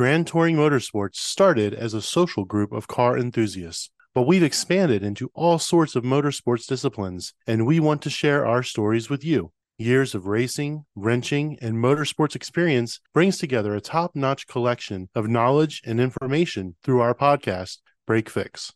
Grand Touring Motorsports started as a social group of car enthusiasts, but we've expanded into all sorts of motorsports disciplines, and we want to share our stories with you. Years of racing, wrenching, and motorsports experience brings together a top notch collection of knowledge and information through our podcast, Break Fix.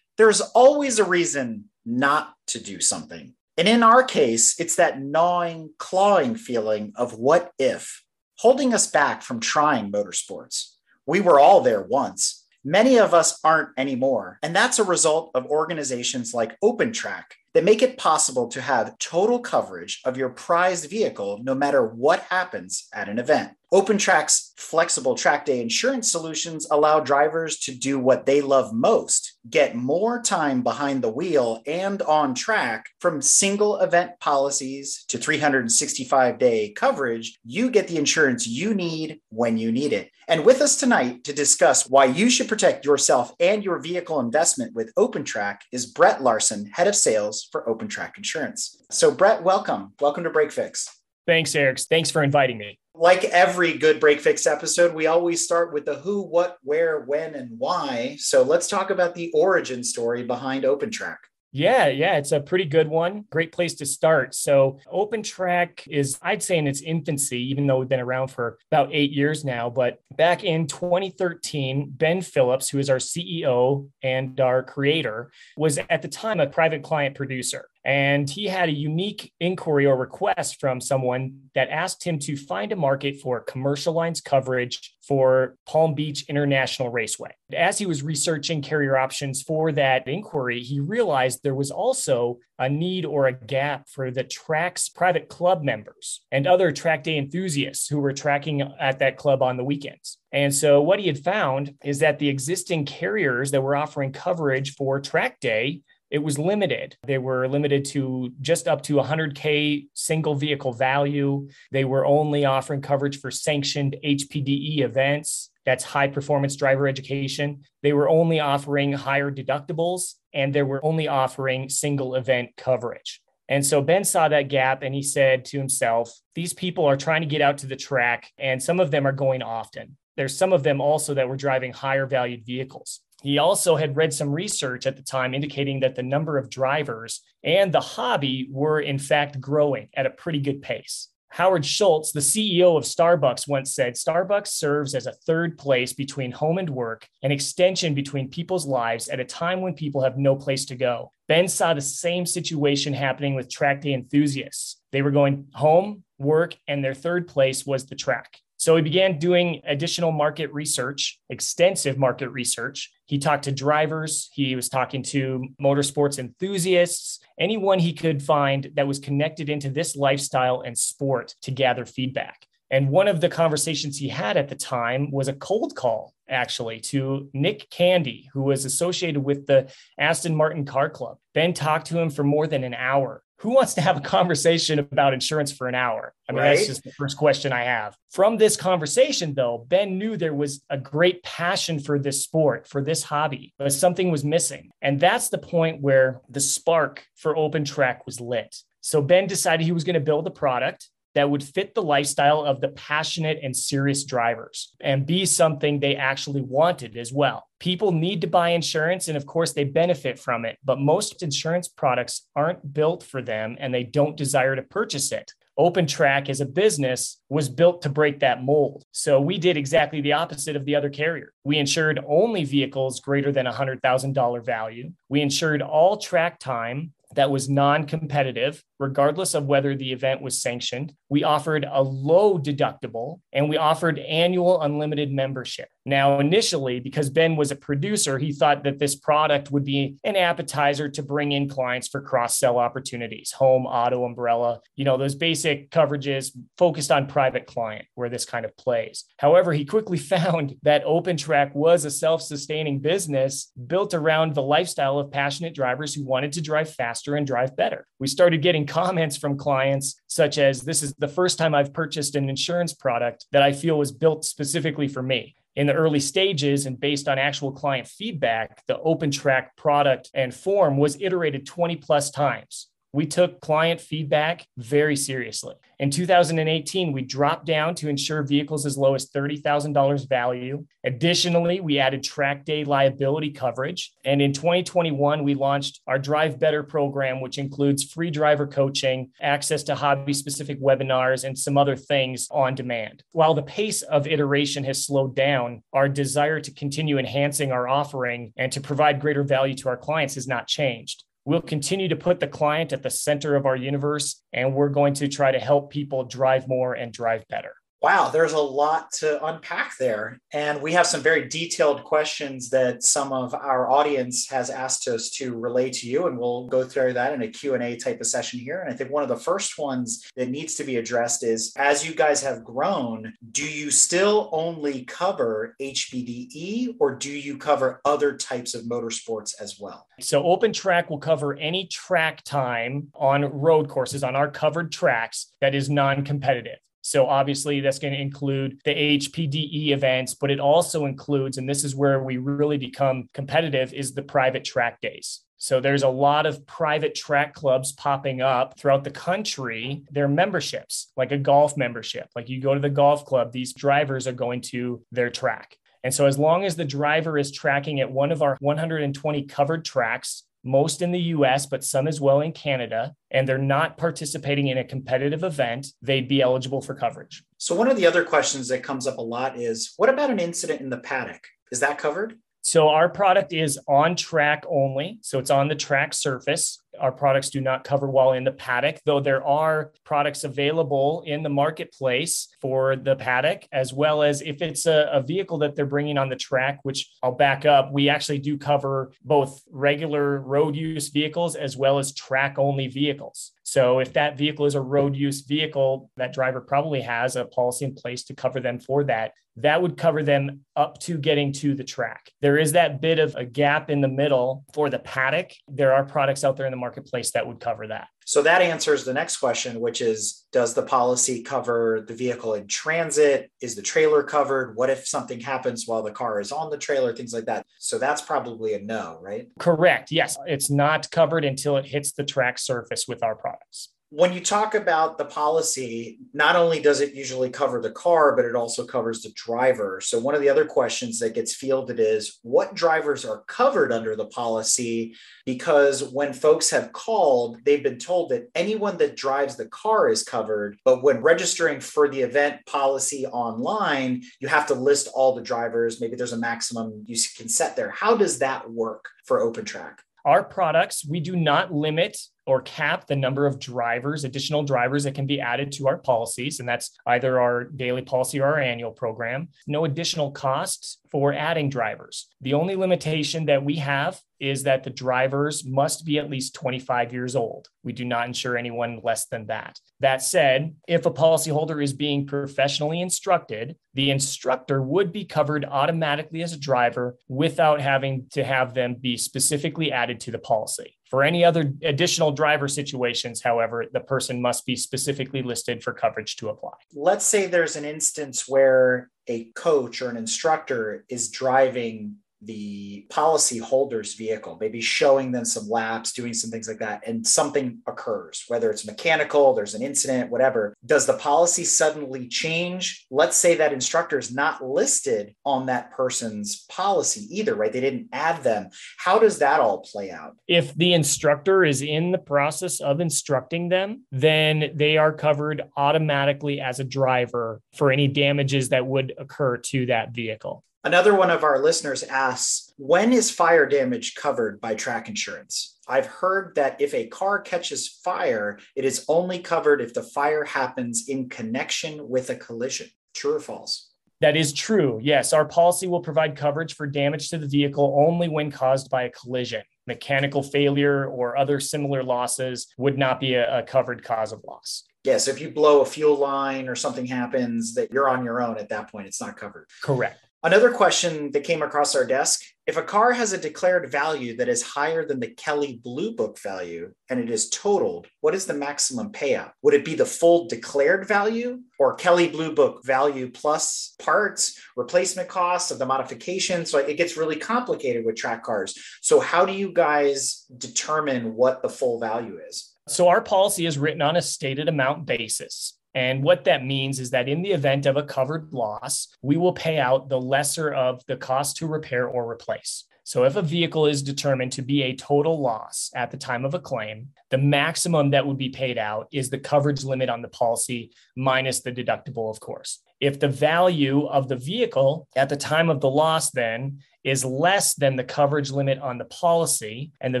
There's always a reason not to do something. And in our case, it's that gnawing, clawing feeling of what if, holding us back from trying motorsports. We were all there once. Many of us aren't anymore. And that's a result of organizations like OpenTrack that make it possible to have total coverage of your prized vehicle no matter what happens at an event. OpenTrack's flexible track day insurance solutions allow drivers to do what they love most get more time behind the wheel and on track from single event policies to 365 day coverage. You get the insurance you need when you need it. And with us tonight to discuss why you should protect yourself and your vehicle investment with OpenTrack is Brett Larson, head of sales for OpenTrack Insurance. So, Brett, welcome. Welcome to Break Fix. Thanks, Eric. Thanks for inviting me. Like every good break fix episode, we always start with the who, what, where, when, and why. So let's talk about the origin story behind OpenTrack. Yeah, yeah, it's a pretty good one. Great place to start. So, OpenTrack is, I'd say, in its infancy, even though we've been around for about eight years now. But back in 2013, Ben Phillips, who is our CEO and our creator, was at the time a private client producer. And he had a unique inquiry or request from someone that asked him to find a market for commercial lines coverage for Palm Beach International Raceway. As he was researching carrier options for that inquiry, he realized there was also a need or a gap for the track's private club members and other track day enthusiasts who were tracking at that club on the weekends. And so, what he had found is that the existing carriers that were offering coverage for track day it was limited. They were limited to just up to 100K single vehicle value. They were only offering coverage for sanctioned HPDE events. That's high performance driver education. They were only offering higher deductibles and they were only offering single event coverage. And so Ben saw that gap and he said to himself, These people are trying to get out to the track, and some of them are going often. There's some of them also that were driving higher valued vehicles. He also had read some research at the time indicating that the number of drivers and the hobby were, in fact, growing at a pretty good pace. Howard Schultz, the CEO of Starbucks, once said Starbucks serves as a third place between home and work, an extension between people's lives at a time when people have no place to go. Ben saw the same situation happening with track day enthusiasts. They were going home, work, and their third place was the track. So he began doing additional market research, extensive market research. He talked to drivers, he was talking to motorsports enthusiasts, anyone he could find that was connected into this lifestyle and sport to gather feedback. And one of the conversations he had at the time was a cold call, actually, to Nick Candy, who was associated with the Aston Martin Car Club. Ben talked to him for more than an hour who wants to have a conversation about insurance for an hour? I mean, right? that's just the first question I have. From this conversation, though, Ben knew there was a great passion for this sport, for this hobby, but something was missing. And that's the point where the spark for Open Track was lit. So Ben decided he was going to build a product that would fit the lifestyle of the passionate and serious drivers and be something they actually wanted as well. People need to buy insurance, and of course, they benefit from it, but most insurance products aren't built for them and they don't desire to purchase it. Open Track as a business was built to break that mold. So we did exactly the opposite of the other carrier. We insured only vehicles greater than $100,000 value. We insured all track time that was non competitive, regardless of whether the event was sanctioned. We offered a low deductible and we offered annual unlimited membership. Now, initially, because Ben was a producer, he thought that this product would be an appetizer to bring in clients for cross sell opportunities, home, auto, umbrella, you know, those basic coverages focused on private client where this kind of plays. However, he quickly found that OpenTrack was a self sustaining business built around the lifestyle of passionate drivers who wanted to drive faster and drive better. We started getting comments from clients such as, This is the first time I've purchased an insurance product that I feel was built specifically for me. In the early stages and based on actual client feedback, the OpenTrack product and form was iterated 20 plus times we took client feedback very seriously. In 2018, we dropped down to insure vehicles as low as $30,000 value. Additionally, we added track day liability coverage. And in 2021, we launched our Drive Better program, which includes free driver coaching, access to hobby specific webinars, and some other things on demand. While the pace of iteration has slowed down, our desire to continue enhancing our offering and to provide greater value to our clients has not changed. We'll continue to put the client at the center of our universe, and we're going to try to help people drive more and drive better. Wow, there's a lot to unpack there. And we have some very detailed questions that some of our audience has asked us to relay to you. And we'll go through that in a Q&A type of session here. And I think one of the first ones that needs to be addressed is, as you guys have grown, do you still only cover HPDE or do you cover other types of motorsports as well? So Open Track will cover any track time on road courses on our covered tracks that is non-competitive. So obviously that's going to include the HPDE events, but it also includes, and this is where we really become competitive, is the private track days. So there's a lot of private track clubs popping up throughout the country. They're memberships, like a golf membership. Like you go to the golf club, these drivers are going to their track. And so as long as the driver is tracking at one of our 120 covered tracks, most in the US, but some as well in Canada, and they're not participating in a competitive event, they'd be eligible for coverage. So, one of the other questions that comes up a lot is what about an incident in the paddock? Is that covered? So, our product is on track only. So, it's on the track surface. Our products do not cover while in the paddock, though there are products available in the marketplace for the paddock, as well as if it's a, a, vehicle that they're bringing on the track, which I'll back up. We actually do cover both regular road use vehicles as well as track only vehicles. So if that vehicle is a road use vehicle, that driver probably has a policy in place to cover them for that. That would cover them up to getting to the track. There is that bit of a gap in the middle for the paddock. There are products out there in the marketplace that would cover that. So that answers the next question, which is Does the policy cover the vehicle in transit? Is the trailer covered? What if something happens while the car is on the trailer? Things like that. So that's probably a no, right? Correct. Yes. It's not covered until it hits the track surface with our products when you talk about the policy, not only does it usually cover the car, but it also covers the driver. So, one of the other questions that gets fielded is what drivers are covered under the policy? Because when folks have called, they've been told that anyone that drives the car is covered. But when registering for the event policy online, you have to list all the drivers. Maybe there's a maximum you can set there. How does that work for OpenTrack? Our products, we do not limit or cap the number of drivers, additional drivers that can be added to our policies. And that's either our daily policy or our annual program. No additional costs for adding drivers. The only limitation that we have is that the drivers must be at least 25 years old. We do not insure anyone less than that. That said, if a policyholder is being professionally instructed, the instructor would be covered automatically as a driver without having to have them be specifically added to the policy. For any other additional driver situations, however, the person must be specifically listed for coverage to apply. Let's say there's an instance where a coach or an instructor is driving the policy holder's vehicle, maybe showing them some laps, doing some things like that, and something occurs, whether it's mechanical, there's an incident, whatever. Does the policy suddenly change? Let's say that instructor is not listed on that person's policy either, right? They didn't add them. How does that all play out? If the instructor is in the process of instructing them, then they are covered automatically as a driver for any damages that would occur to that vehicle. Another one of our listeners asks, when is fire damage covered by track insurance? I've heard that if a car catches fire, it is only covered if the fire happens in connection with a collision. True or false? That is true. Yes, our policy will provide coverage for damage to the vehicle only when caused by a collision. Mechanical failure or other similar losses would not be a, a covered cause of loss. Yes, if you blow a fuel line or something happens that you're on your own at that point, it's not covered. Correct. Another question that came across our desk if a car has a declared value that is higher than the Kelley Blue Book value and it is totaled, what is the maximum payout? Would it be the full declared value or Kelley Blue Book value plus parts, replacement costs of the modification? So it gets really complicated with track cars. So, how do you guys determine what the full value is? So our policy is written on a stated amount basis. And what that means is that in the event of a covered loss, we will pay out the lesser of the cost to repair or replace. So if a vehicle is determined to be a total loss at the time of a claim, the maximum that would be paid out is the coverage limit on the policy minus the deductible, of course. If the value of the vehicle at the time of the loss then is less than the coverage limit on the policy and the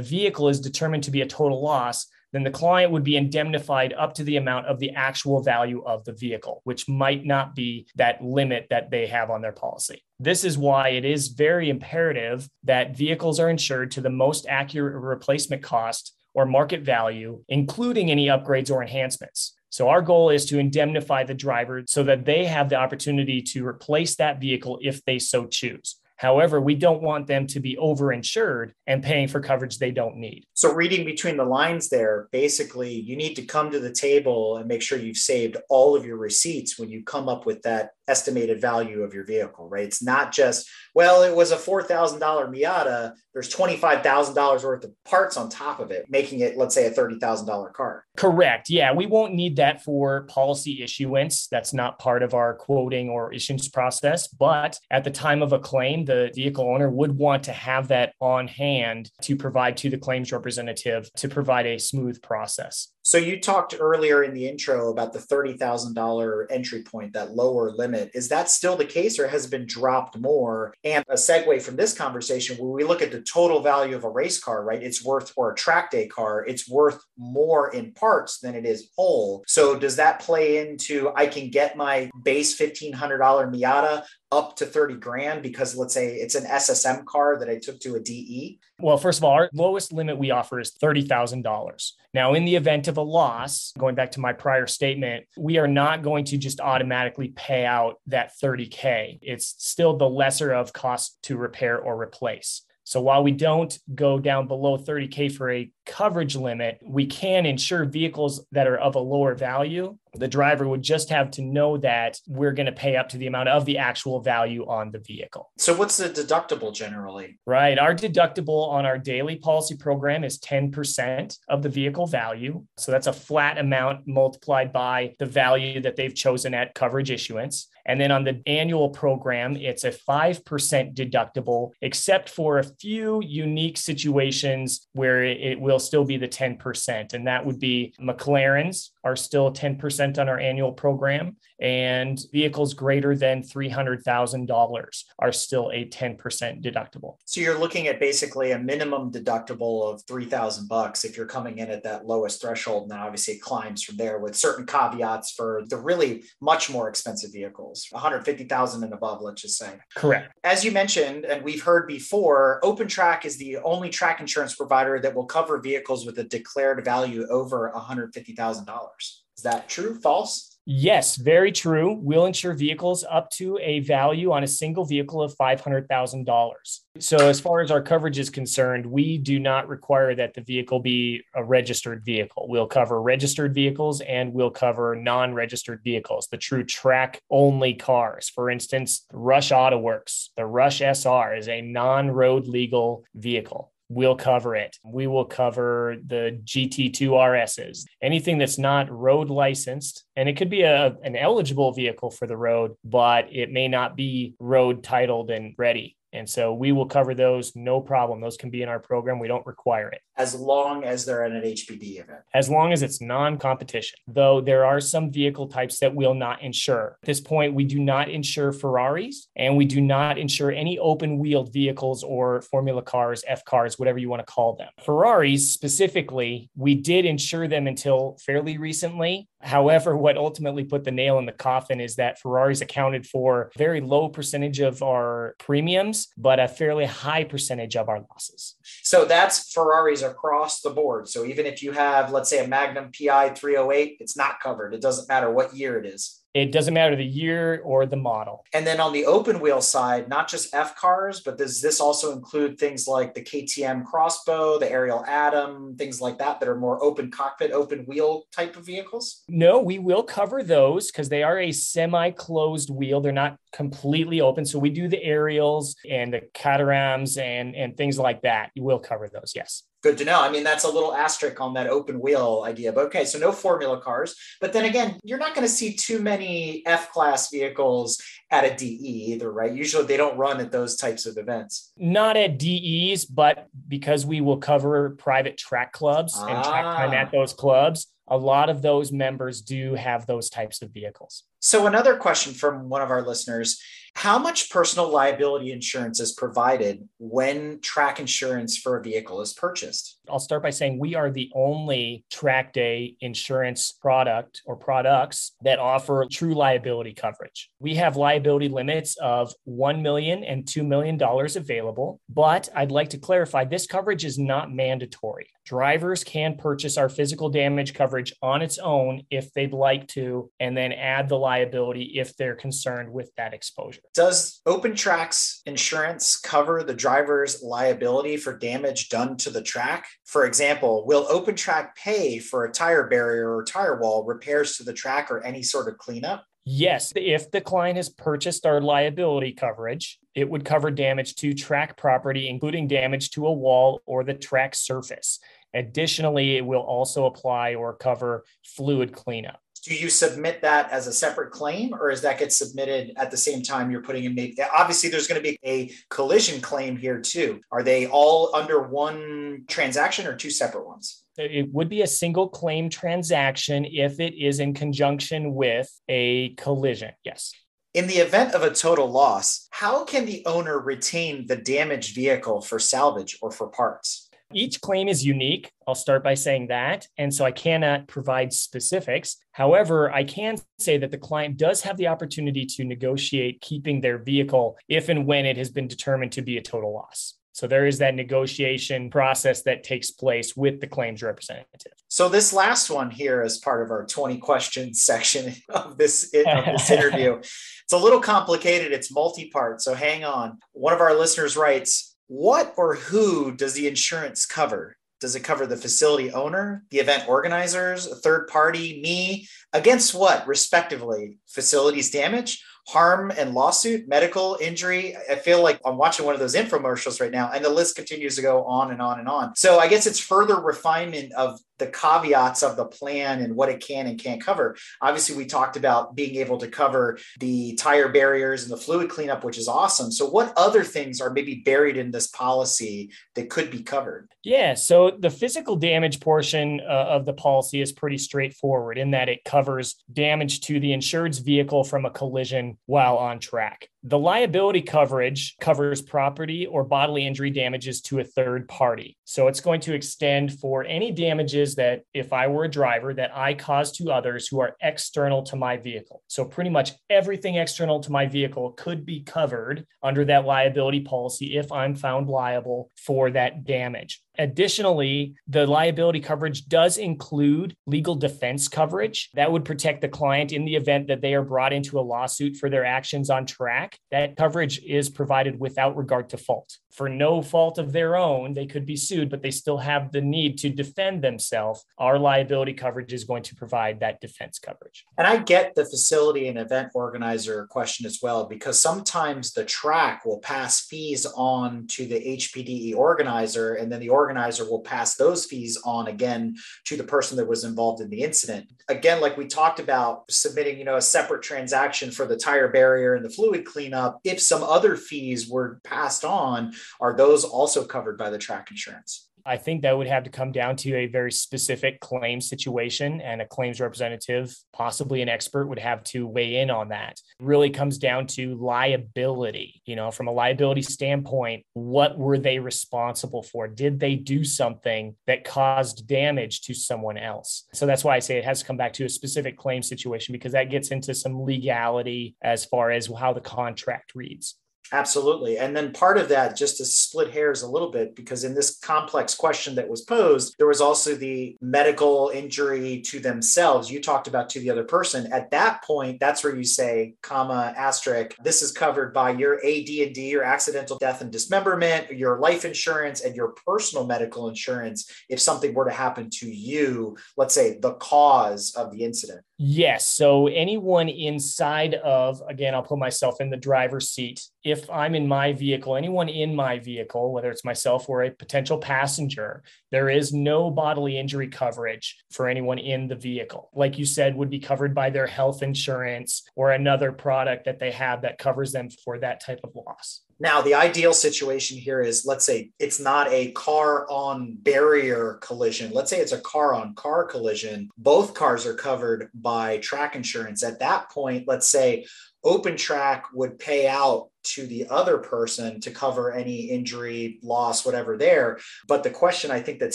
vehicle is determined to be a total loss, then the client would be indemnified up to the amount of the actual value of the vehicle, which might not be that limit that they have on their policy. This is why it is very imperative that vehicles are insured to the most accurate replacement cost or market value, including any upgrades or enhancements. So, our goal is to indemnify the driver so that they have the opportunity to replace that vehicle if they so choose. However, we don't want them to be overinsured and paying for coverage they don't need. So, reading between the lines there, basically, you need to come to the table and make sure you've saved all of your receipts when you come up with that estimated value of your vehicle, right? It's not just, well, it was a $4,000 Miata. There's $25,000 worth of parts on top of it, making it, let's say, a $30,000 car. Correct. Yeah. We won't need that for policy issuance. That's not part of our quoting or issuance process. But at the time of a claim, the vehicle owner would want to have that on hand to provide to the claims representative to provide a smooth process. So you talked earlier in the intro about the $30,000 entry point, that lower limit. Is that still the case or has it been dropped more? And a segue from this conversation, when we look at the total value of a race car, right? It's worth, or a track day car, it's worth more in parts than it is whole. So does that play into I can get my base $1,500 Miata up to 30 grand because let's say it's an SSM car that I took to a DE? Well, first of all, our lowest limit we offer is $30,000. Now, in the event of a loss, going back to my prior statement, we are not going to just automatically pay out that 30K. It's still the lesser of cost to repair or replace. So while we don't go down below 30K for a coverage limit, we can insure vehicles that are of a lower value. The driver would just have to know that we're going to pay up to the amount of the actual value on the vehicle. So, what's the deductible generally? Right. Our deductible on our daily policy program is 10% of the vehicle value. So, that's a flat amount multiplied by the value that they've chosen at coverage issuance. And then on the annual program, it's a 5% deductible, except for a few unique situations where it will still be the 10%. And that would be McLaren's are still 10% on our annual program, and vehicles greater than $300,000 are still a 10% deductible. So you're looking at basically a minimum deductible of 3000 bucks if you're coming in at that lowest threshold. Now, obviously it climbs from there with certain caveats for the really much more expensive vehicles vehicles, 150,000 and above, let's just say. Correct. As you mentioned, and we've heard before, OpenTrack is the only track insurance provider that will cover vehicles with a declared value over $150,000. Is that true? False? Yes, very true. We'll insure vehicles up to a value on a single vehicle of $500,000. So, as far as our coverage is concerned, we do not require that the vehicle be a registered vehicle. We'll cover registered vehicles and we'll cover non registered vehicles, the true track only cars. For instance, Rush Auto Works, the Rush SR is a non road legal vehicle we'll cover it. We will cover the GT2 RSs, anything that's not road licensed. And it could be a, an eligible vehicle for the road, but it may not be road titled and ready. And so we will cover those, no problem. Those can be in our program. We don't require it. As long as they're at an HPD event. As long as it's non competition, though there are some vehicle types that will not insure. At this point, we do not insure Ferraris and we do not insure any open wheeled vehicles or Formula cars, F cars, whatever you want to call them. Ferraris specifically, we did insure them until fairly recently. However, what ultimately put the nail in the coffin is that Ferraris accounted for a very low percentage of our premiums, but a fairly high percentage of our losses. So that's Ferraris across the board. So even if you have, let's say, a Magnum PI 308, it's not covered. It doesn't matter what year it is. It doesn't matter the year or the model. And then on the open wheel side, not just F cars, but does this also include things like the KTM X-Bow, the Ariel Atom, things like that that are more open cockpit, open wheel type of vehicles? No, we will cover those because they are a semi closed wheel. They're not completely open. So we do the Ariels and the Caterhams and, and things like that. You will cover those, yes. Good to know. I mean, that's a little asterisk on that open wheel idea. But okay, so no formula cars. But then again, you're not going to see too many F class vehicles at a DE either, right? Usually they don't run at those types of events. Not at DEs, but because we will cover private track clubs ah. and track time at ah. those clubs, a lot of those members do have those types of vehicles. So, another question from one of our listeners How much personal liability insurance is provided when track insurance for a vehicle is purchased? I'll start by saying we are the only track day insurance product or products that offer true liability coverage. We have liability limits of $1 million and $2 million available, but I'd like to clarify this coverage is not mandatory. Drivers can purchase our physical damage coverage on its own if they'd like to, and then add the liability if they're concerned with that exposure. Does Open Tracks insurance cover the driver's liability for damage done to the track? For example, will OpenTrack pay for a tire barrier or tire wall repairs to the track or any sort of cleanup? Yes, if the client has purchased our liability coverage, it would cover damage to track property, including damage to a wall or the track surface. Additionally, it will also apply or cover fluid cleanup do you submit that as a separate claim or is that get submitted at the same time you're putting in maybe obviously there's going to be a collision claim here too. Are they all under one transaction or two separate ones? It would be a single claim transaction if it is in conjunction with a collision yes. In the event of a total loss how can the owner retain the damaged vehicle for salvage or for parts each claim is unique. I'll start by saying that. And so I cannot provide specifics. However, I can say that the client does have the opportunity to negotiate keeping their vehicle if and when it has been determined to be a total loss. So there is that negotiation process that takes place with the claims representative. So this last one here is part of our 20 questions section of this, of this interview. It's a little complicated. It's multi-part. So hang on. One of our listeners writes, what or who does the insurance cover? Does it cover the facility owner, the event organizers, a third party, me? Against what, respectively? Facilities damage, harm and lawsuit, medical injury. I feel like I'm watching one of those infomercials right now, and the list continues to go on and on and on. So I guess it's further refinement of the caveats of the plan and what it can and can't cover. Obviously, we talked about being able to cover the tire barriers and the fluid cleanup, which is awesome. So, what other things are maybe buried in this policy that could be covered? Yeah. So, the physical damage portion uh, of the policy is pretty straightforward in that it covers damage to the insured's vehicle from a collision while on track. The liability coverage covers property or bodily injury damages to a third party. So it's going to extend for any damages that, if I were a driver, that I cause to others who are external to my vehicle. So pretty much everything external to my vehicle could be covered under that liability policy if I'm found liable for that damage. Additionally, the liability coverage does include legal defense coverage that would protect the client in the event that they are brought into a lawsuit for their actions on track. That coverage is provided without regard to fault for no fault of their own, they could be sued, but they still have the need to defend themselves. Our liability coverage is going to provide that defense coverage. And I get the facility and event organizer question as well, because sometimes the track will pass fees on to the HPDE organizer, and then the organizer will pass those fees on again to the person that was involved in the incident. Again, like we talked about submitting, you know, a separate transaction for the tire barrier and the fluid cleanup, if some other fees were passed on, are those also covered by the track insurance? I think that would have to come down to a very specific claim situation, and a claims representative, possibly an expert, would have to weigh in on that. It really comes down to liability. You know, from a liability standpoint, what were they responsible for? Did they do something that caused damage to someone else? So that's why I say it has to come back to a specific claim situation because that gets into some legality as far as how the contract reads. Absolutely. And then part of that, just to split hairs a little bit, because in this complex question that was posed, there was also the medical injury to themselves. You talked about to the other person. At that point, that's where you say, comma, asterisk, this is covered by your AD&D, your accidental death and dismemberment, your life insurance, and your personal medical insurance if something were to happen to you, let's say the cause of the incident. Yes. So anyone inside of, again, I'll put myself in the driver's seat. If I'm in my vehicle, anyone in my vehicle, whether it's myself or a potential passenger, there is no bodily injury coverage for anyone in the vehicle. Like you said, would be covered by their health insurance or another product that they have that covers them for that type of loss. Now, the ideal situation here is let's say it's not a car on barrier collision. Let's say it's a car on car collision. Both cars are covered by track insurance. At that point, let's say open track would pay out to the other person to cover any injury, loss, whatever there. But the question I think that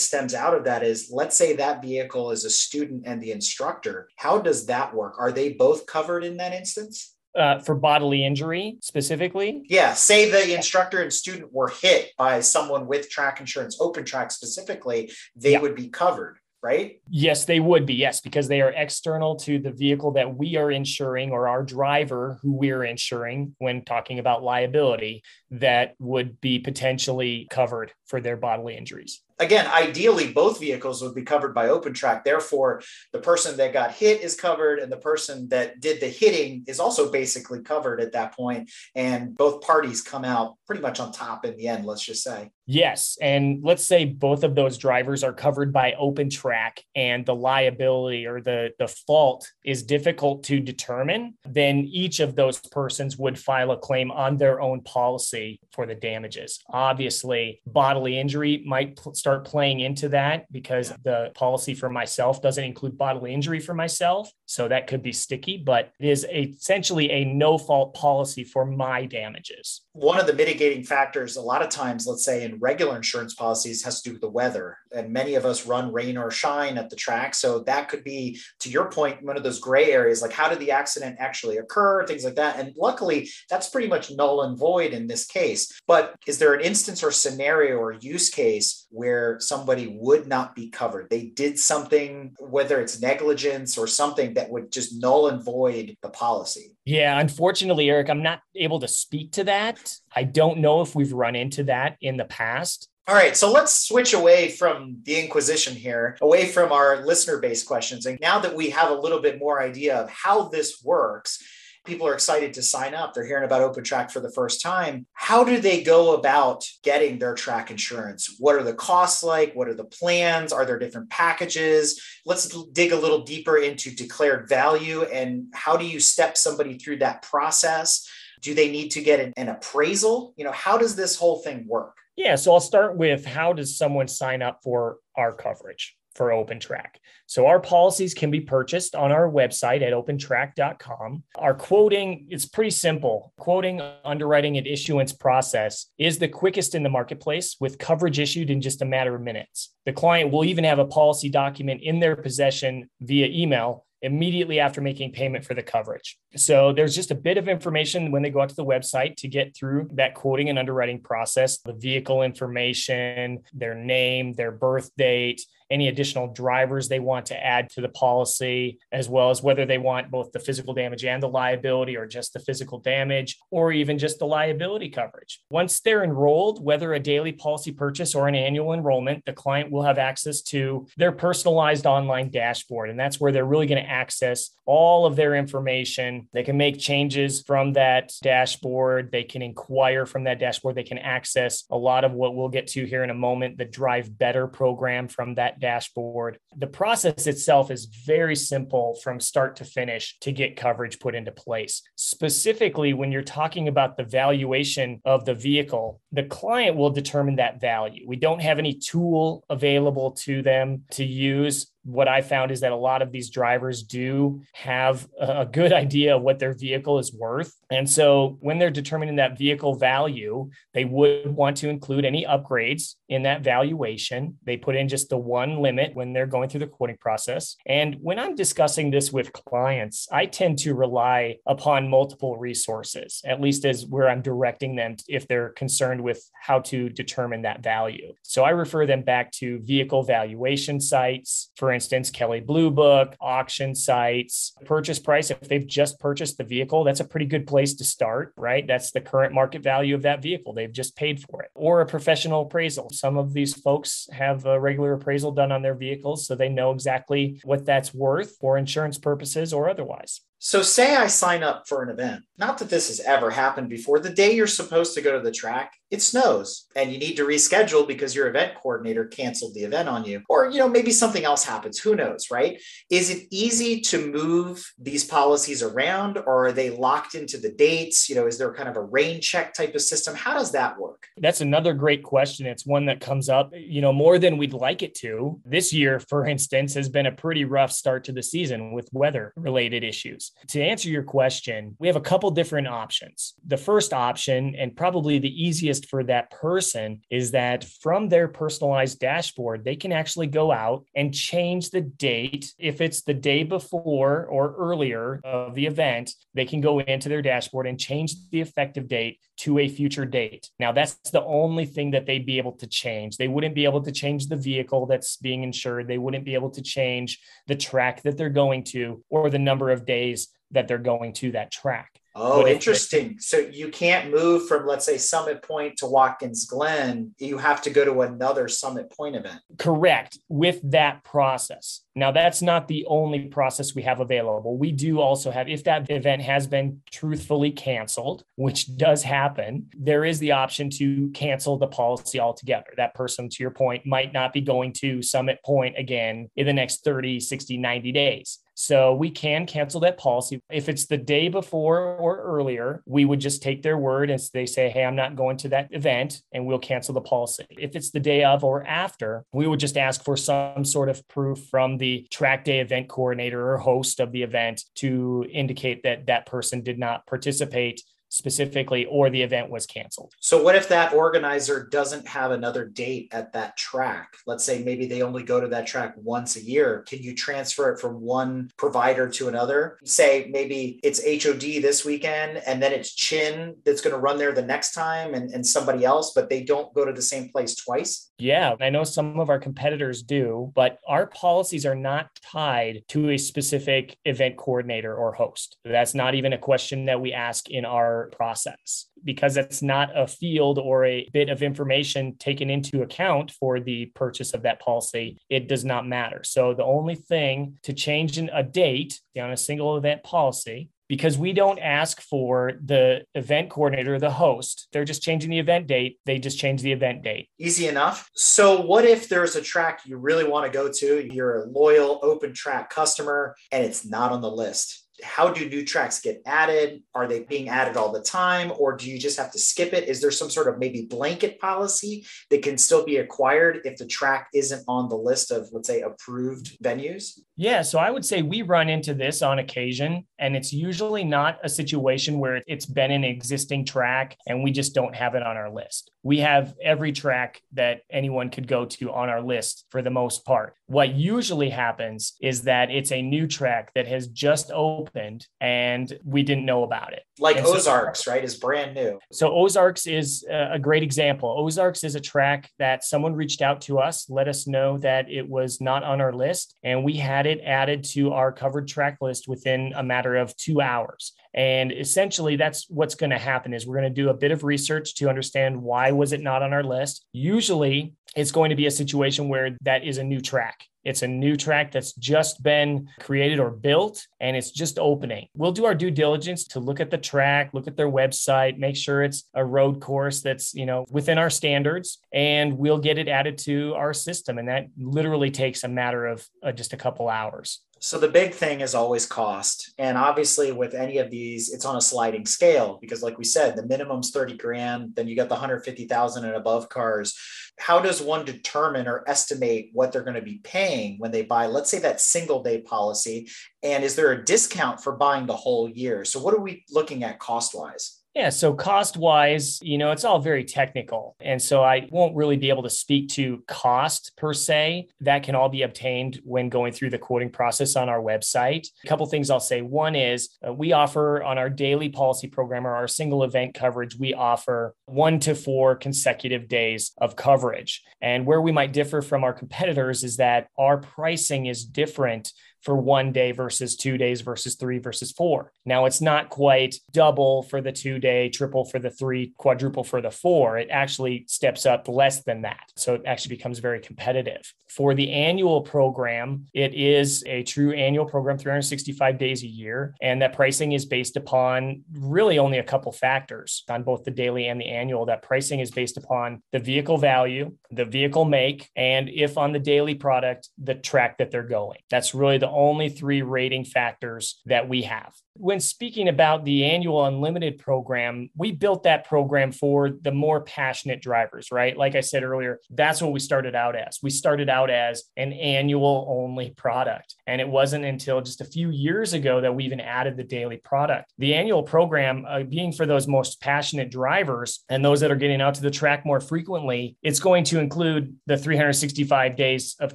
stems out of that is let's say that vehicle is a student and the instructor. How does that work? Are they both covered in that instance? Uh, for bodily injury specifically? Yeah, say the instructor and student were hit by someone with track insurance, open track specifically, they yeah. would be covered right? Yes, they would be. Yes, because they are external to the vehicle that we are insuring or our driver who we're insuring when talking about liability that would be potentially covered for their bodily injuries again, ideally, both vehicles would be covered by open track. Therefore, the person that got hit is covered, and the person that did the hitting is also basically covered at that point. And both parties come out pretty much on top in the end, let's just say. Yes. And let's say both of those drivers are covered by open track and the liability or the, the fault is difficult to determine, then each of those persons would file a claim on their own policy for the damages. Obviously, bodily injury might start start playing into that because the policy for myself doesn't include bodily injury for myself. So that could be sticky, but it is essentially a no fault policy for my damages. One of the mitigating factors, a lot of times, let's say in regular insurance policies, has to do with the weather. And many of us run rain or shine at the track. So that could be, to your point, one of those gray areas like how did the accident actually occur, things like that. And luckily, that's pretty much null and void in this case. But is there an instance or scenario or use case where somebody would not be covered? They did something, whether it's negligence or something that would just null and void the policy. Yeah, unfortunately, Eric, I'm not able to speak to that. I don't know if we've run into that in the past. All right, so let's switch away from the Inquisition here, away from our listener based questions. And now that we have a little bit more idea of how this works, people are excited to sign up. They're hearing about Open Track for the first time. How do they go about getting their track insurance? What are the costs like? What are the plans? Are there different packages? Let's dig a little deeper into declared value and how do you step somebody through that process? Do they need to get an, an appraisal? You know, how does this whole thing work? Yeah, so I'll start with how does someone sign up for our coverage? For OpenTrack. So our policies can be purchased on our website at opentrack.com. Our quoting, it's pretty simple. Quoting, underwriting, and issuance process is the quickest in the marketplace with coverage issued in just a matter of minutes. The client will even have a policy document in their possession via email immediately after making payment for the coverage. So there's just a bit of information when they go out to the website to get through that quoting and underwriting process, the vehicle information, their name, their birth date, any additional drivers they want to add to the policy, as well as whether they want both the physical damage and the liability or just the physical damage or even just the liability coverage. Once they're enrolled, whether a daily policy purchase or an annual enrollment, the client will have access to their personalized online dashboard. And that's where they're really going to access all of their information. They can make changes from that dashboard. They can inquire from that dashboard. They can access a lot of what we'll get to here in a moment, the Drive Better program from dashboard. The process itself is very simple from start to finish to get coverage put into place. Specifically, when you're talking about the valuation of the vehicle, the client will determine that value. We don't have any tool available to them to use what I found is that a lot of these drivers do have a good idea of what their vehicle is worth. And so when they're determining that vehicle value, they would want to include any upgrades in that valuation. They put in just the one limit when they're going through the quoting process. And when I'm discussing this with clients, I tend to rely upon multiple resources, at least as where I'm directing them if they're concerned with how to determine that value. So I refer them back to vehicle valuation sites for for instance, Kelley Blue Book, auction sites, purchase price. If they've just purchased the vehicle, that's a pretty good place to start, right? That's the current market value of that vehicle. They've just paid for it. or a professional appraisal. Some of these folks have a regular appraisal done on their vehicles, so they know exactly what that's worth for insurance purposes or otherwise. So, say I sign up for an event. Not that this has ever happened before. The day you're supposed to go to the track, it snows and you need to reschedule because your event coordinator canceled the event on you. Or, you know, maybe something else happens. Who knows, right? Is it easy to move these policies around or are they locked into the dates? You know, is there kind of a rain check type of system? How does that work? That's another great question. It's one that comes up, you know, more than we'd like it to. This year, for instance, has been a pretty rough start to the season with weather related issues. To answer your question, we have a couple different options. The first option, and probably the easiest for that person, is that from their personalized dashboard, they can actually go out and change the date. If it's the day before or earlier of the event, they can go into their dashboard and change the effective date to a future date. Now, that's the only thing that they'd be able to change. They wouldn't be able to change the vehicle that's being insured. They wouldn't be able to change the track that they're going to or the number of days that they're going to that track. Oh, interesting. so you can't move from, let's say, Summit Point to Watkins Glen. You have to go to another Summit Point event. Correct. With that process. Now, that's not the only process we have available. We do also have, if that event has been truthfully canceled, which does happen, there is the option to cancel the policy altogether. That person, to your point, might not be going to Summit Point again in the next 30, 60, 90 days. So we can cancel that policy. If it's the day before or earlier, we would just take their word and they say, Hey, I'm not going to that event, and we'll cancel the policy. If it's the day of or after, we would just ask for some sort of proof from the track day event coordinator or host of the event to indicate that that person did not participate specifically or the event was canceled. So what if that organizer doesn't have another date at that track? Let's say maybe they only go to that track once a year. Can you transfer it from one provider to another? Say maybe it's HOD this weekend and then it's Chin that's going to run there the next time and, and somebody else, but they don't go to the same place twice? Yeah, I know some of our competitors do, but our policies are not tied to a specific event coordinator or host. That's not even a question that we ask in our process because it's not a field or a bit of information taken into account for the purchase of that policy. It does not matter. So the only thing to change in a date on a single event policy because we don't ask for the event coordinator, the host. They're just changing the event date. They just change the event date. Easy enough. So, what if there's a track you really want to go to? You're a loyal open track customer and it's not on the list how do new tracks get added? Are they being added all the time, or do you just have to skip it? Is there some sort of maybe blanket policy that can still be acquired if the track isn't on the list of, let's say, approved venues? Yeah, so I would say we run into this on occasion, and it's usually not a situation where it's been an existing track and we just don't have it on our list. We have every track that anyone could go to on our list for the most part. What usually happens is that it's a new track that has just opened and we didn't know about it. Like and Ozarks, so, right? Is brand new. So Ozarks is a great example. Ozarks is a track that someone reached out to us, let us know that it was not on our list, and we had it it added to our covered track list within a matter of two hours. And essentially that's what's going to happen is we're going to do a bit of research to understand why was it not on our list. Usually it's going to be a situation where that is a new track. It's a new track that's just been created or built and it's just opening. We'll do our due diligence to look at the track, look at their website, make sure it's a road course that's, you know, within our standards and we'll get it added to our system and that literally takes a matter of uh, just a couple hours. So the big thing is always cost. And obviously with any of these, it's on a sliding scale because like we said, the minimum's 30 grand, then you got the 150,000 and above cars. How does one determine or estimate what they're going to be paying when they buy, let's say that single day policy? And is there a discount for buying the whole year? So what are we looking at cost wise? Yeah, so cost wise, you know, it's all very technical. And so I won't really be able to speak to cost per se. That can all be obtained when going through the quoting process on our website. A couple things I'll say. One is uh, we offer on our daily policy program or our single event coverage, we offer one to four consecutive days of coverage. And where we might differ from our competitors is that our pricing is different for one day versus two days versus three versus four. Now it's not quite double for the two day, triple for the three, quadruple for the four. It actually steps up less than that. So it actually becomes very competitive. For the annual program, it is a true annual program, 365 days a year. And that pricing is based upon really only a couple factors on both the daily and the annual. That pricing is based upon the vehicle value, the vehicle make, and if on the daily product, the track that they're going. That's really the only three rating factors that we have when speaking about the annual unlimited program, we built that program for the more passionate drivers, right? Like I said earlier, that's what we started out as. We started out as an annual only product. And it wasn't until just a few years ago that we even added the daily product. The annual program, uh, being for those most passionate drivers and those that are getting out to the track more frequently, it's going to include the 365 days of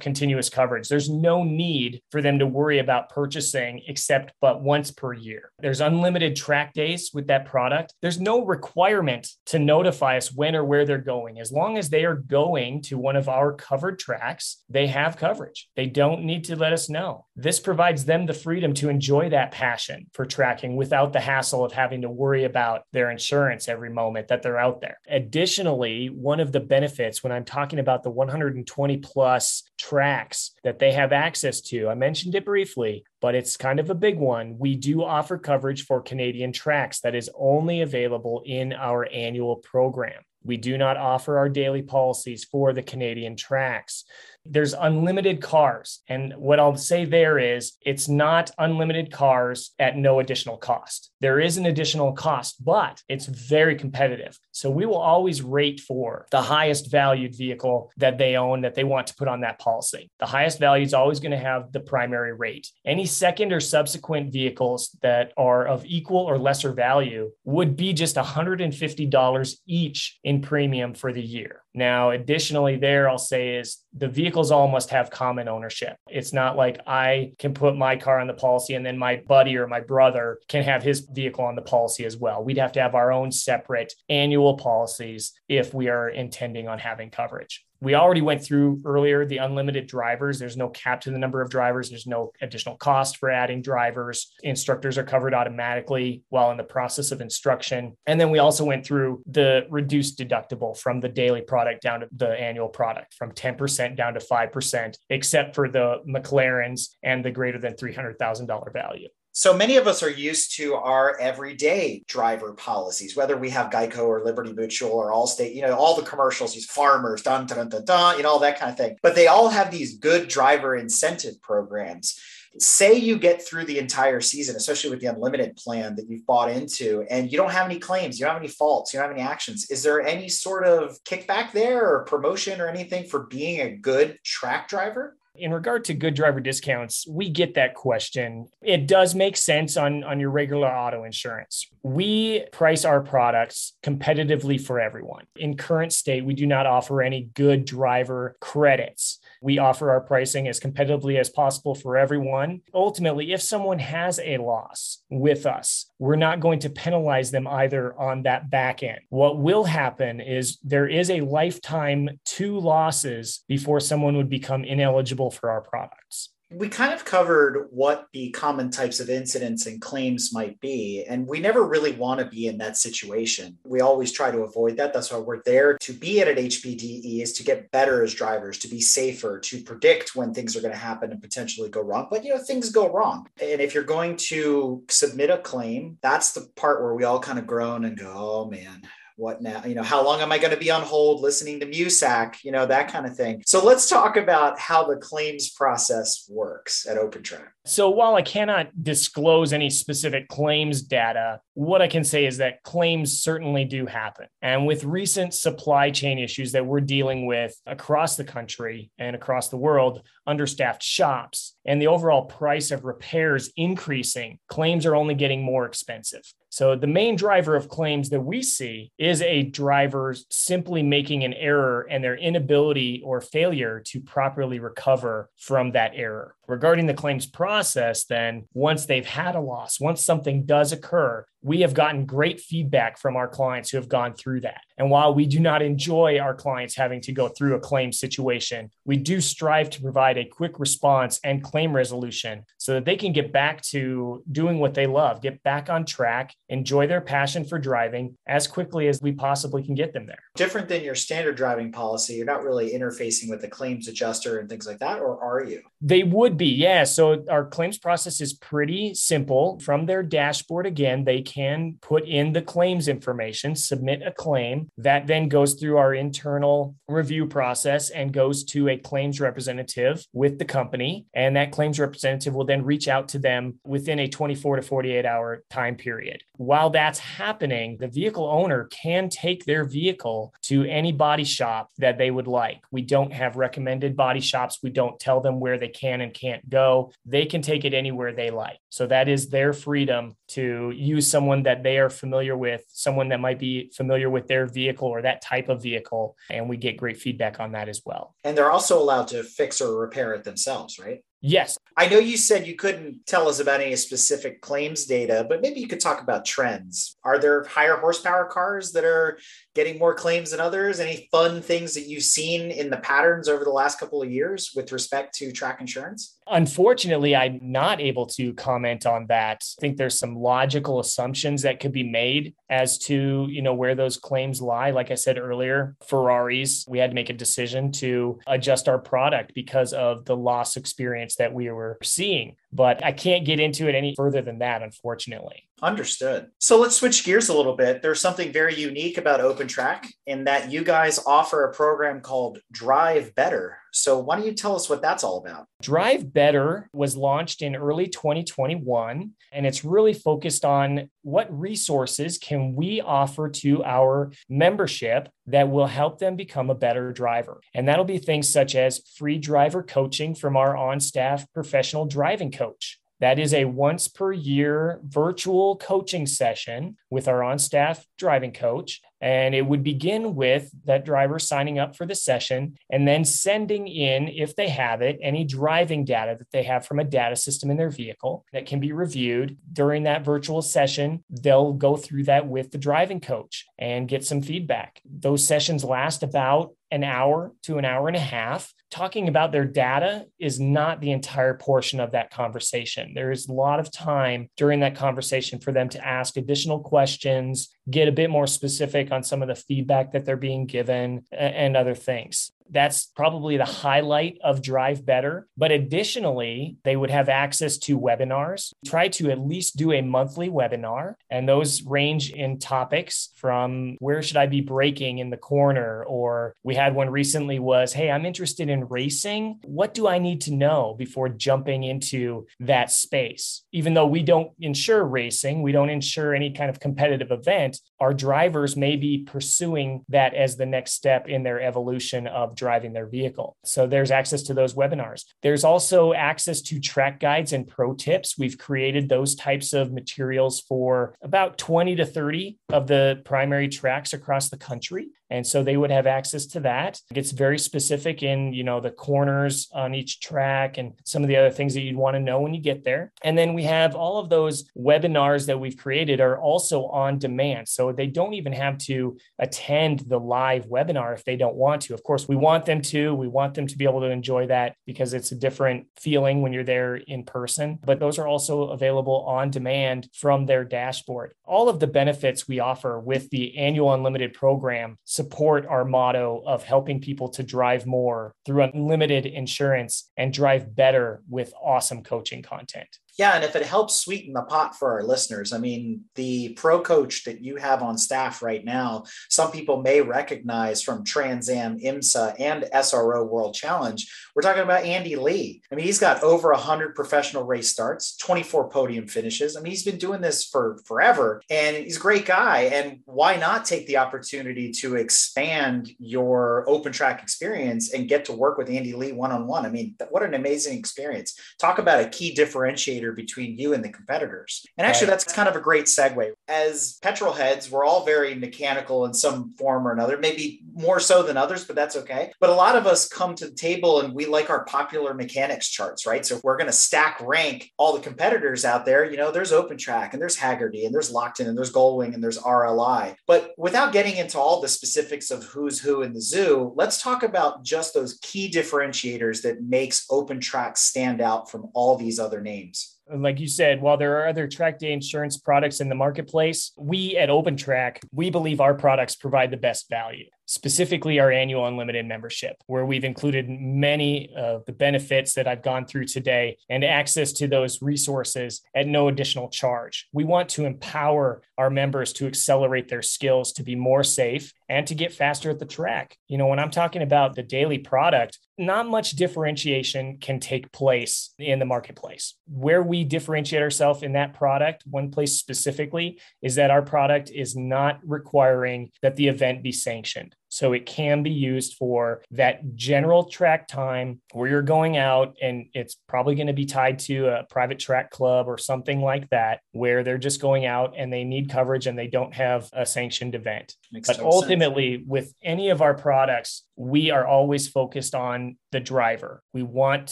continuous coverage. There's no need for them to worry about purchasing except but once per year year. There's unlimited track days with that product. There's no requirement to notify us when or where they're going. As long as they are going to one of our covered tracks, they have coverage. They don't need to let us know. This provides them the freedom to enjoy that passion for tracking without the hassle of having to worry about their insurance every moment that they're out there. Additionally, one of the benefits when I'm talking about the 120 plus tracks that they have access to, I mentioned it briefly, but it's kind of a big one. We do offer coverage for Canadian tracks that is only available in our annual program. We do not offer our daily policies for the Canadian tracks there's unlimited cars. And what I'll say there is it's not unlimited cars at no additional cost. There is an additional cost, but it's very competitive. So we will always rate for the highest valued vehicle that they own that they want to put on that policy. The highest value is always going to have the primary rate. Any second or subsequent vehicles that are of equal or lesser value would be just $150 each in premium for the year. Now, additionally, there I'll say is the vehicles all must have common ownership. It's not like I can put my car on the policy and then my buddy or my brother can have his vehicle on the policy as well. We'd have to have our own separate annual policies if we are intending on having coverage we already went through earlier the unlimited drivers. There's no cap to the number of drivers. There's no additional cost for adding drivers. Instructors are covered automatically while in the process of instruction. And then we also went through the reduced deductible from the daily product down to the annual product from 10% down to 5%, except for the McLarens and the greater than $300,000 value. So many of us are used to our everyday driver policies, whether we have Geico or Liberty Mutual or Allstate, you know, all the commercials, these farmers, dun, dun, dun, dun, you know, all that kind of thing. But they all have these good driver incentive programs. Say you get through the entire season, especially with the unlimited plan that you've bought into, and you don't have any claims, you don't have any faults, you don't have any actions. Is there any sort of kickback there or promotion or anything for being a good track driver? In regard to good driver discounts, we get that question. It does make sense on, on your regular auto insurance. We price our products competitively for everyone. In current state, we do not offer any good driver credits. We offer our pricing as competitively as possible for everyone. Ultimately, if someone has a loss with us, we're not going to penalize them either on that back end. What will happen is there is a lifetime two losses before someone would become ineligible for our products we kind of covered what the common types of incidents and claims might be. And we never really want to be in that situation. We always try to avoid that. That's why we're there to be at an HPDE is to get better as drivers, to be safer, to predict when things are going to happen and potentially go wrong. But, you know, things go wrong. And if you're going to submit a claim, that's the part where we all kind of groan and go, oh man, what now? You know, how long am I going to be on hold listening to Muzak? You know, that kind of thing. So let's talk about how the claims process works at OpenTrack. So while I cannot disclose any specific claims data, what I can say is that claims certainly do happen. And with recent supply chain issues that we're dealing with across the country and across the world, understaffed shops, and the overall price of repairs increasing, claims are only getting more expensive. So, the main driver of claims that we see is a driver simply making an error and their inability or failure to properly recover from that error. Regarding the claims process, then once they've had a loss, once something does occur, we have gotten great feedback from our clients who have gone through that. And while we do not enjoy our clients having to go through a claim situation, we do strive to provide a quick response and claim resolution so that they can get back to doing what they love, get back on track, enjoy their passion for driving as quickly as we possibly can get them there. Different than your standard driving policy, you're not really interfacing with the claims adjuster and things like that, or are you? They would be, yeah. So our claims process is pretty simple. From their dashboard, again, they can put in the claims information, submit a claim that then goes through our internal review process and goes to a claims representative with the company. And that claims representative will then reach out to them within a 24 to 48 hour time period. While that's happening, the vehicle owner can take their vehicle to any body shop that they would like. We don't have recommended body shops. We don't tell them where they can and can't go. They can take it anywhere they like. So that is their freedom to use someone that they are familiar with, someone that might be familiar with their vehicle or that type of vehicle. And we get great feedback on that as well. And they're also allowed to fix or repair it themselves, right? Yes. I know you said you couldn't tell us about any specific claims data, but maybe you could talk about trends. Are there higher horsepower cars that are getting more claims than others? Any fun things that you've seen in the patterns over the last couple of years with respect to track insurance? Unfortunately, I'm not able to comment on that. I think there's some logical assumptions that could be made as to, you know, where those claims lie. Like I said earlier, Ferraris, we had to make a decision to adjust our product because of the loss experience that we were seeing. But I can't get into it any further than that, unfortunately. Understood. So let's switch gears a little bit. There's something very unique about Open Track in that you guys offer a program called Drive Better. So why don't you tell us what that's all about? Drive Better was launched in early 2021, and it's really focused on what resources can we offer to our membership that will help them become a better driver. And that'll be things such as free driver coaching from our on staff professional driving coach that is a once per year virtual coaching session with our on staff driving coach. And it would begin with that driver signing up for the session and then sending in, if they have it, any driving data that they have from a data system in their vehicle that can be reviewed during that virtual session. They'll go through that with the driving coach and get some feedback. Those sessions last about an hour to an hour and a half. Talking about their data is not the entire portion of that conversation. There is a lot of time during that conversation for them to ask additional questions, get a bit more specific on some of the feedback that they're being given, and other things. That's probably the highlight of Drive Better. But additionally, they would have access to webinars. Try to at least do a monthly webinar, and those range in topics from where should I be braking in the corner? Or we had one recently was, hey, I'm interested in racing. What do I need to know before jumping into that space? Even though we don't insure racing, we don't insure any kind of competitive event, our drivers may be pursuing that as the next step in their evolution of driving their vehicle. So there's access to those webinars. There's also access to track guides and pro tips. We've created those types of materials for about 20 to 30 of the primary tracks across the country and so they would have access to that it gets very specific in you know the corners on each track and some of the other things that you'd want to know when you get there and then we have all of those webinars that we've created are also on demand so they don't even have to attend the live webinar if they don't want to of course we want them to we want them to be able to enjoy that because it's a different feeling when you're there in person but those are also available on demand from their dashboard all of the benefits we offer with the annual unlimited program support our motto of helping people to drive more through unlimited insurance and drive better with awesome coaching content. Yeah, and if it helps sweeten the pot for our listeners, I mean, the pro coach that you have on staff right now, some people may recognize from Trans Am, IMSA, and SRO World Challenge. We're talking about Andy Lee. I mean, he's got over 100 professional race starts, 24 podium finishes. I mean, he's been doing this for forever, and he's a great guy. And why not take the opportunity to expand your open track experience and get to work with Andy Lee one on one? I mean, what an amazing experience. Talk about a key differentiator differentiator between you and the competitors. And actually, right. that's kind of a great segue. As petrol heads, we're all very mechanical in some form or another, maybe more so than others, but that's okay. But a lot of us come to the table and we like our popular mechanics charts, right? So if we're going to stack rank all the competitors out there, you know, there's Open Track and there's Hagerty and there's Lockton and there's Gullwing and there's RLI. But without getting into all the specifics of who's who in the zoo, let's talk about just those key differentiators that makes Open Track stand out from all these other names like you said, while there are other track day insurance products in the marketplace, we at Open Track, we believe our products provide the best value specifically our annual unlimited membership, where we've included many of the benefits that I've gone through today and access to those resources at no additional charge. We want to empower our members to accelerate their skills to be more safe and to get faster at the track. You know, when I'm talking about the daily product, not much differentiation can take place in the marketplace. Where we differentiate ourselves in that product, one place specifically, is that our product is not requiring that the event be sanctioned. So it can be used for that general track time where you're going out and it's probably going to be tied to a private track club or something like that, where they're just going out and they need coverage and they don't have a sanctioned event. Makes but ultimately, sense. with any of our products, we are always focused on the driver. We want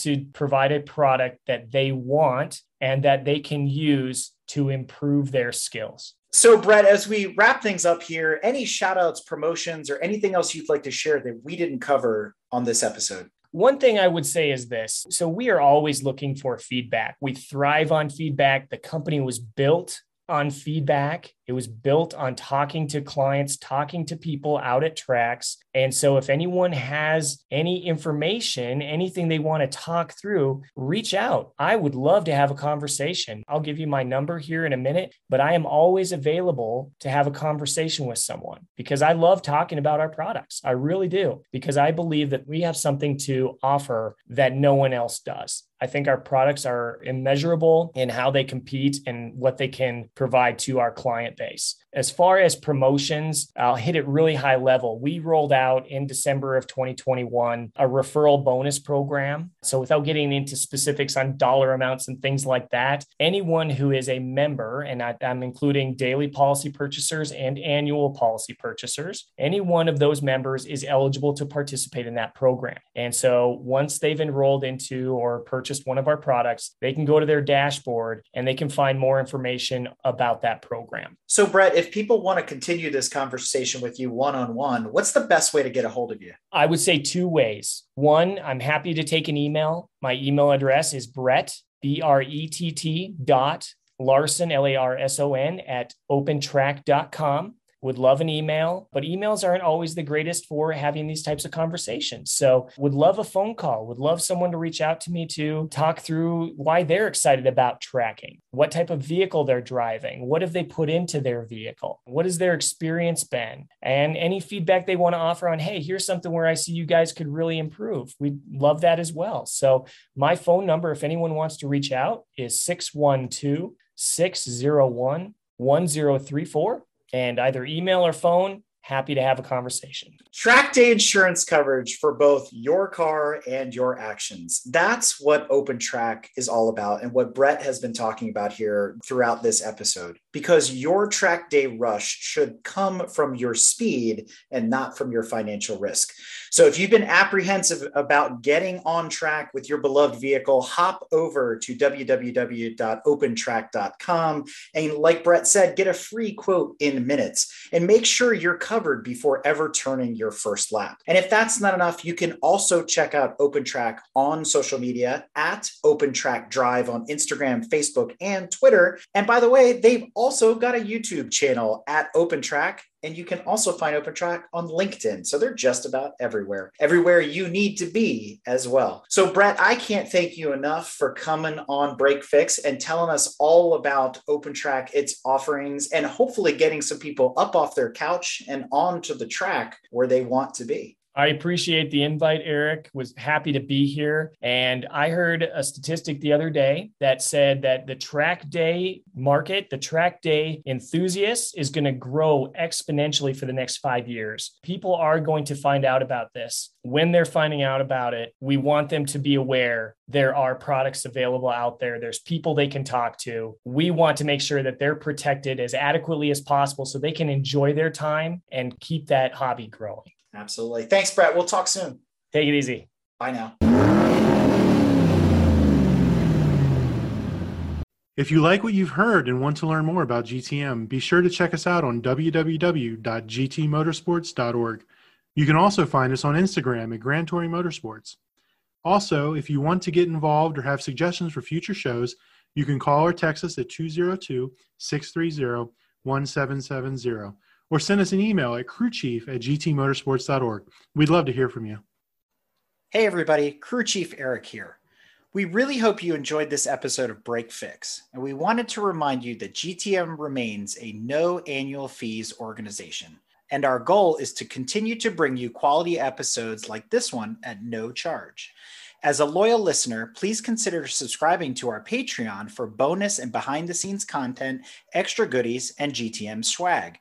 to provide a product that they want and that they can use to improve their skills. So, Brett, as we wrap things up here, any shout outs, promotions, or anything else you'd like to share that we didn't cover on this episode? One thing I would say is this. So, we are always looking for feedback. We thrive on feedback. The company was built on feedback. It was built on talking to clients, talking to people out at tracks. And so, if anyone has any information, anything they want to talk through, reach out. I would love to have a conversation. I'll give you my number here in a minute, but I am always available to have a conversation with someone because I love talking about our products. I really do, because I believe that we have something to offer that no one else does. I think our products are immeasurable in how they compete and what they can provide to our client base. As far as promotions, I'll hit it really high level. We rolled out in December of 2021 a referral bonus program. So, without getting into specifics on dollar amounts and things like that, anyone who is a member, and I, am including daily policy purchasers and annual policy purchasers, any one of those members is eligible to participate in that program. And so, once they've enrolled into or purchased one of our products, they can go to their dashboard and they can find more information about that program. So, Brett, if people want to continue this conversation with you one on one, what's the best way to get a hold of you? I would say two ways. One, I'm happy to take an email. My email address is Brett, B R E T T dot Larson, L A R S O N, at opentrack.com would love an email, but emails aren't always the greatest for having these types of conversations. So, would love a phone call, would love someone to reach out to me to talk through why they're excited about tracking, what type of vehicle they're driving, what have they put into their vehicle, what has their experience been, and any feedback they want to offer on, hey, here's something where I see you guys could really improve. We'd love that as well. So, my phone number, if anyone wants to reach out, is 612 601 1034 and either email or phone happy to have a conversation. Track day insurance coverage for both your car and your actions. That's what Open Track is all about and what Brett has been talking about here throughout this episode. Because your track day rush should come from your speed and not from your financial risk. So if you've been apprehensive about getting on track with your beloved vehicle, hop over to www.opentrack.com and like Brett said, get a free quote in minutes and make sure you're covered before ever turning your first lap. And if that's not enough, you can also check out OpenTrack on social media at OpenTrack Drive on Instagram, Facebook, and Twitter. And by the way, they've also got a YouTube channel at OpenTrack and you can also find OpenTrack on LinkedIn. So they're just about everywhere, everywhere you need to be as well. So, Brett, I can't thank you enough for coming on Break Fix and telling us all about OpenTrack, its offerings, and hopefully getting some people up off their couch and onto the track where they want to be. I appreciate the invite, Eric. Was happy to be here. And I heard a statistic the other day that said that the track day market, the track day enthusiasts, is going to grow exponentially for the next five years. People are going to find out about this. When they're finding out about it, we want them to be aware there are products available out there. There's people they can talk to. We want to make sure that they're protected as adequately as possible so they can enjoy their time and keep that hobby growing. Absolutely. Thanks, Brett. We'll talk soon. Take it easy. Bye now. If you like what you've heard and want to learn more about GTM, be sure to check us out on www.gtmotorsports.org. You can also find us on Instagram at Grand Touring Motorsports. Also, if you want to get involved or have suggestions for future shows, you can call or text us at 202 630 1770 or send us an email at crewchief at gtmotorsports.org. We'd love to hear from you. Hey, everybody, Crew Chief Eric here. We really hope you enjoyed this episode of Break Fix, and we wanted to remind you that GTM remains a no annual fees organization. And our goal is to continue to bring you quality episodes like this one at no charge. As a loyal listener, please consider subscribing to our Patreon for bonus and behind the scenes content, extra goodies, and GTM swag.